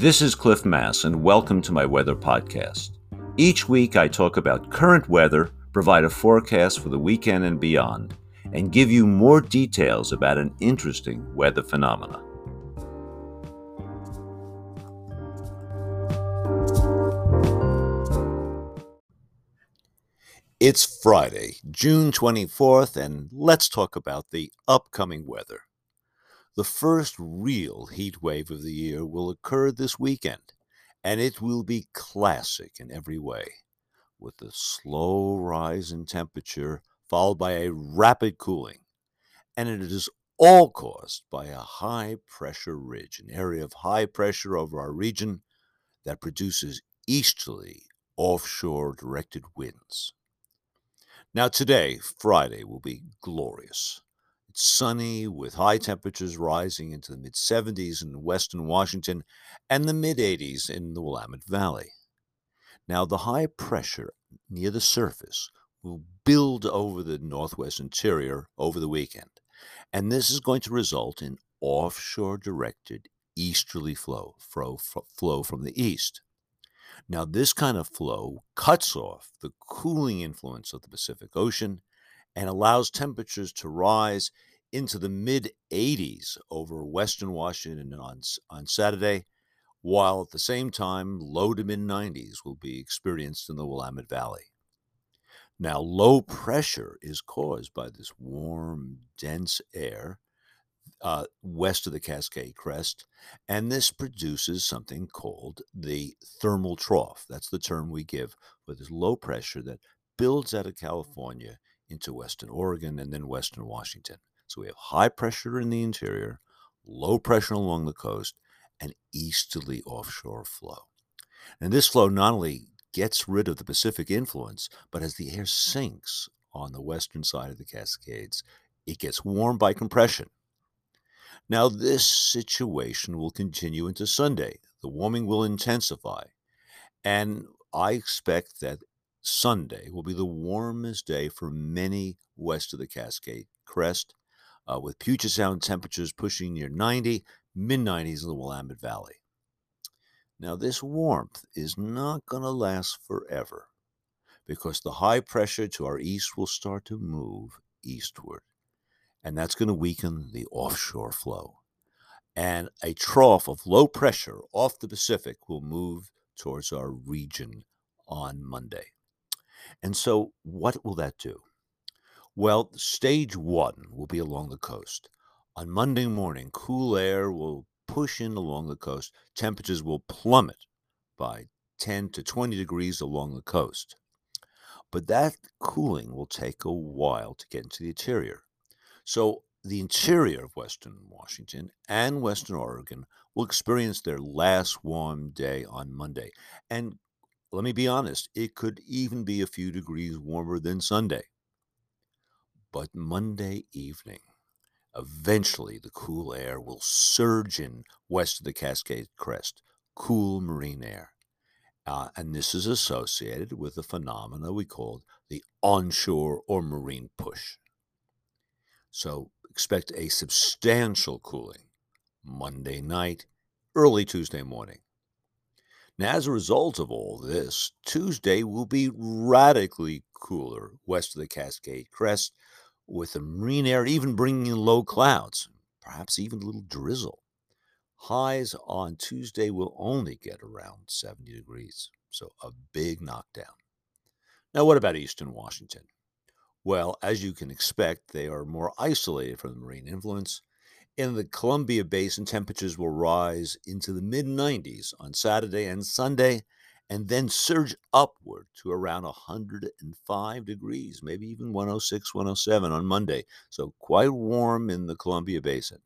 This is Cliff Mass, and welcome to my weather podcast. Each week, I talk about current weather, provide a forecast for the weekend and beyond, and give you more details about an interesting weather phenomena. It's Friday, June 24th, and let's talk about the upcoming weather. The first real heat wave of the year will occur this weekend, and it will be classic in every way, with a slow rise in temperature followed by a rapid cooling. And it is all caused by a high pressure ridge, an area of high pressure over our region that produces easterly offshore directed winds. Now, today, Friday, will be glorious. It's sunny with high temperatures rising into the mid 70s in western Washington and the mid 80s in the Willamette Valley. Now, the high pressure near the surface will build over the northwest interior over the weekend, and this is going to result in offshore directed easterly flow, flow, flow from the east. Now, this kind of flow cuts off the cooling influence of the Pacific Ocean and allows temperatures to rise into the mid 80s over western Washington on, on Saturday, while at the same time, low to mid 90s will be experienced in the Willamette Valley. Now, low pressure is caused by this warm, dense air uh, west of the Cascade Crest, and this produces something called the thermal trough. That's the term we give for this low pressure that builds out of California into western Oregon and then western Washington. So we have high pressure in the interior, low pressure along the coast, and easterly offshore flow. And this flow not only gets rid of the Pacific influence, but as the air sinks on the western side of the Cascades, it gets warmed by compression now, this situation will continue into Sunday. The warming will intensify. And I expect that Sunday will be the warmest day for many west of the Cascade Crest, uh, with Puget Sound temperatures pushing near 90, mid 90s in the Willamette Valley. Now, this warmth is not going to last forever because the high pressure to our east will start to move eastward and that's going to weaken the offshore flow. And a trough of low pressure off the Pacific will move towards our region on Monday. And so, what will that do? Well, stage one will be along the coast. On Monday morning, cool air will push in along the coast. Temperatures will plummet by 10 to 20 degrees along the coast. But that cooling will take a while to get into the interior. So the interior of Western Washington and Western Oregon will experience their last warm day on Monday. And let me be honest, it could even be a few degrees warmer than Sunday. But Monday evening, eventually the cool air will surge in west of the Cascade Crest, cool marine air. Uh, and this is associated with a phenomena we call the onshore or marine push. So expect a substantial cooling Monday night, early Tuesday morning. Now, as a result of all this, Tuesday will be radically cooler west of the Cascade Crest, with the marine air even bringing in low clouds, perhaps even a little drizzle. Highs on Tuesday will only get around 70 degrees, so a big knockdown. Now, what about Eastern Washington? Well, as you can expect, they are more isolated from the marine influence. In the Columbia Basin, temperatures will rise into the mid 90s on Saturday and Sunday, and then surge upward to around 105 degrees, maybe even 106, 107 on Monday. So quite warm in the Columbia Basin.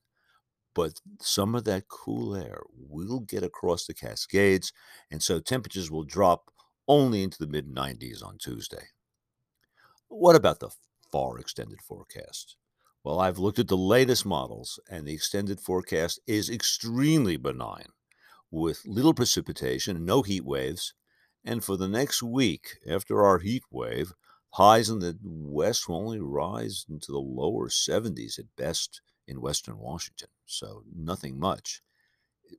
But some of that cool air will get across the Cascades, and so temperatures will drop only into the mid 90s on Tuesday. What about the far extended forecast? Well, I've looked at the latest models, and the extended forecast is extremely benign with little precipitation, no heat waves. And for the next week, after our heat wave, highs in the west will only rise into the lower 70s at best in western Washington. So nothing much.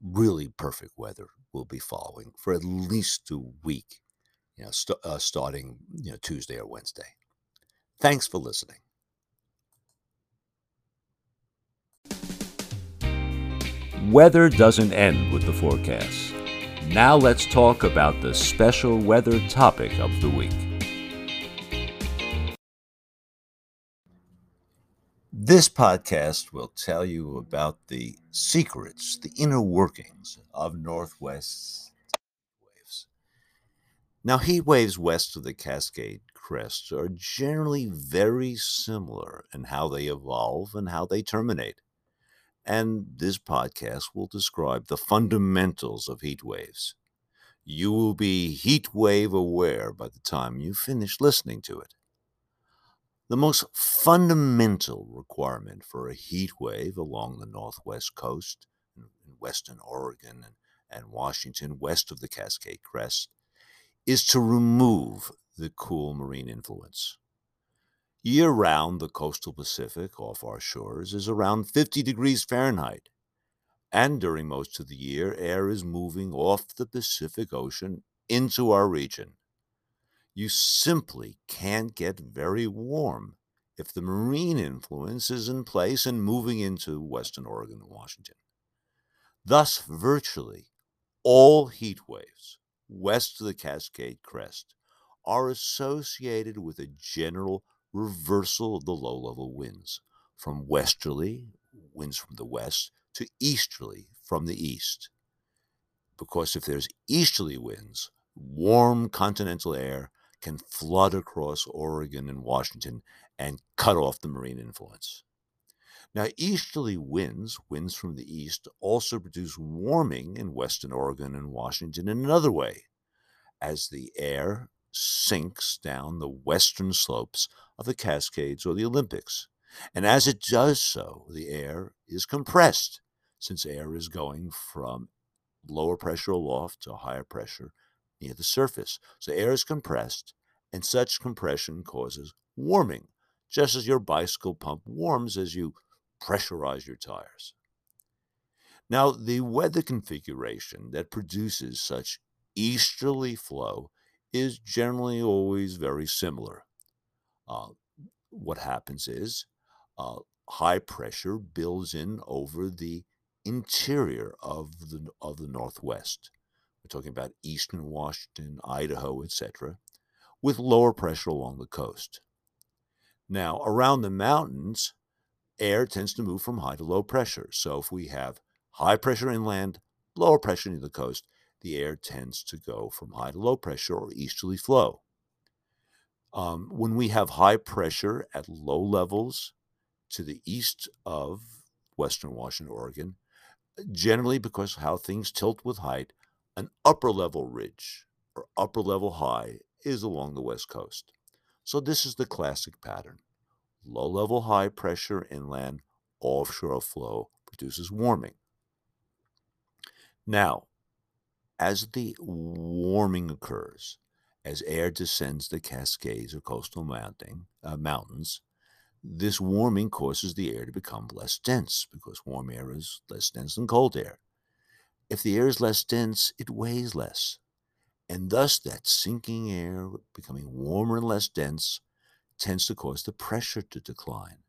Really perfect weather will be following for at least a week, you know, st- uh, starting you know Tuesday or Wednesday. Thanks for listening. Weather doesn't end with the forecast. Now let's talk about the special weather topic of the week. This podcast will tell you about the secrets, the inner workings of Northwest waves. Now, heat waves west of the Cascade Crest are generally very similar in how they evolve and how they terminate. And this podcast will describe the fundamentals of heat waves. You will be heat wave aware by the time you finish listening to it. The most fundamental requirement for a heat wave along the northwest coast, in western Oregon and, Washington, west of the Cascade Crest, is to remove the cool marine influence. Year round, the coastal Pacific off our shores is around 50 degrees Fahrenheit. And during most of the year, air is moving off the Pacific Ocean into our region. You simply can't get very warm if the marine influence is in place and moving into Western Oregon and Washington. Thus, virtually all heat waves west of the Cascade Crest are associated with a general reversal of the low level winds from westerly winds from the west to easterly from the east. Because if there's easterly winds, warm continental air can flood across Oregon and Washington and cut off the marine influence. Now, easterly winds, winds from the east, also produce warming in western Oregon and Washington in another way, as the air sinks down the western slopes of the Cascades or the Olympics. And as it does so, the air is compressed, since air is going from lower pressure aloft to higher pressure near the surface. So air is compressed, and such compression causes warming, just as your bicycle pump warms as you pressurize your tires. Now, the weather configuration that produces such easterly flow is generally always very similar. Uh, what happens is uh, high pressure builds in over the interior of the of the Northwest. We're talking about eastern Washington, Idaho, etc., with lower pressure along the coast. Now, around the mountains, air tends to move from high to low pressure. So if we have high pressure inland, lower pressure near the coast, the air tends to go from high to low pressure or easterly flow. Um, when we have high pressure at low levels to the east of Western Washington, Oregon, generally because how things tilt with height, an upper level ridge or upper level high is along the west coast. So this is the classic pattern. Low level high pressure inland, offshore flow produces warming. Now, as the warming occurs, as air descends the Cascades or coastal mountain, uh, mountains, this warming causes the air to become less dense because warm air is less dense than cold air. If the air is less dense, it weighs less. And thus, that sinking air becoming warmer and less dense tends to cause the pressure to decline.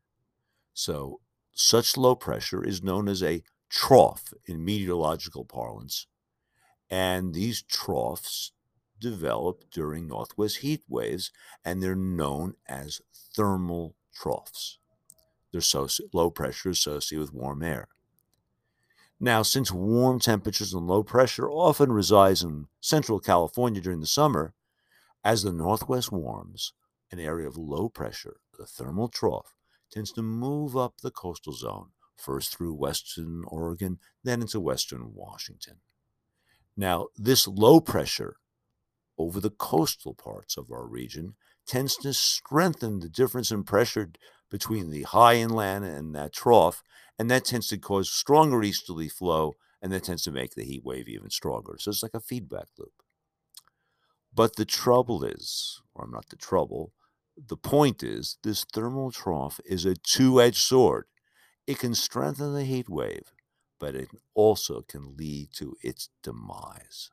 So, such low pressure is known as a trough in meteorological parlance. And these troughs develop during northwest heat waves, and they're known as thermal troughs. They're so low pressure associated with warm air. Now, since warm temperatures and low pressure often resides in central California during the summer, as the northwest warms, an area of low pressure, the thermal trough, tends to move up the coastal zone, first through western Oregon, then into western Washington. Now, this low pressure over the coastal parts of our region tends to strengthen the difference in pressure between the high inland and that trough, and that tends to cause stronger easterly flow, and that tends to make the heat wave even stronger. So it's like a feedback loop. But the trouble is, or I'm not the trouble, the point is this thermal trough is a two edged sword. It can strengthen the heat wave, but it also can lead to its demise.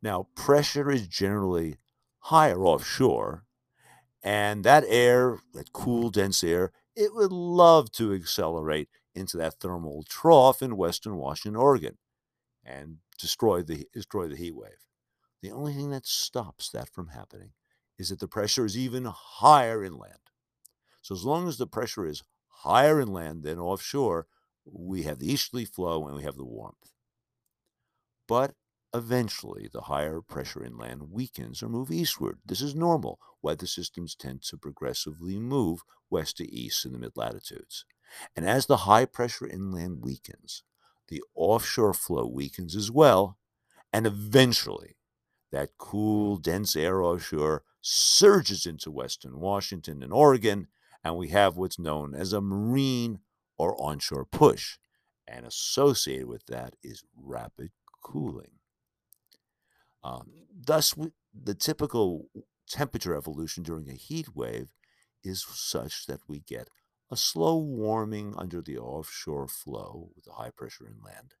Now, pressure is generally higher offshore, and that air, that cool, dense air, it would love to accelerate into that thermal trough in western Washington, Oregon, and destroy the destroy the heat wave. The only thing that stops that from happening is that the pressure is even higher inland. So as long as the pressure is higher inland than offshore, we have the easterly flow and we have the warmth. But eventually, the higher pressure inland weakens or move eastward. This is normal. Weather systems tend to progressively move west to east in the mid latitudes. And as the high pressure inland weakens, the offshore flow weakens as well. And eventually, that cool, dense air offshore surges into western Washington and Oregon, and we have what's known as a marine or onshore push. And associated with that is rapid cooling. Um, thus, we, the typical temperature evolution during a heat wave is such that we get a slow warming under the offshore flow with the high pressure inland,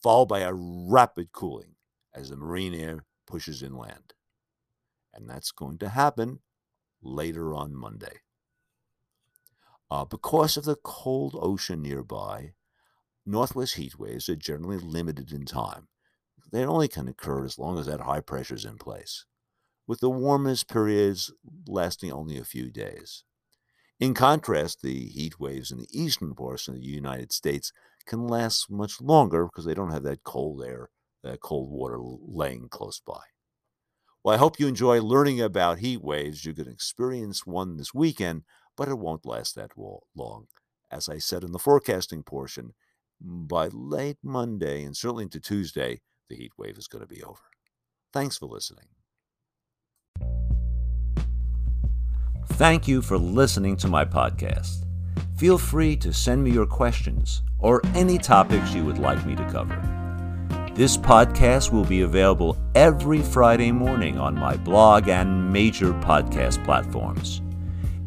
followed by a rapid cooling as the marine air pushes inland. And that's going to happen later on Monday. Uh, because of the cold ocean nearby, northwest heat waves are generally limited in time. They only can occur as long as that high pressure is in place, with the warmest periods lasting only a few days. In contrast, the heat waves in the eastern portion of the United States can last much longer because they don't have that cold air, that cold water laying close by. Well, I hope you enjoy learning about heat waves. You can experience one this weekend but it won't last that long. As I said in the forecasting portion, mm, by late Monday and certainly into Tuesday, the heat wave is going to be over. Thanks for listening. Thank you for listening to my podcast. Feel free to send me your questions or any topics you would like me to cover. This podcast will be available every Friday morning on my blog and major podcast platforms.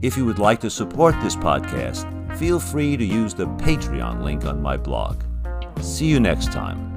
If you would like to support this podcast, feel free to use the Patreon link on my blog. See you next time.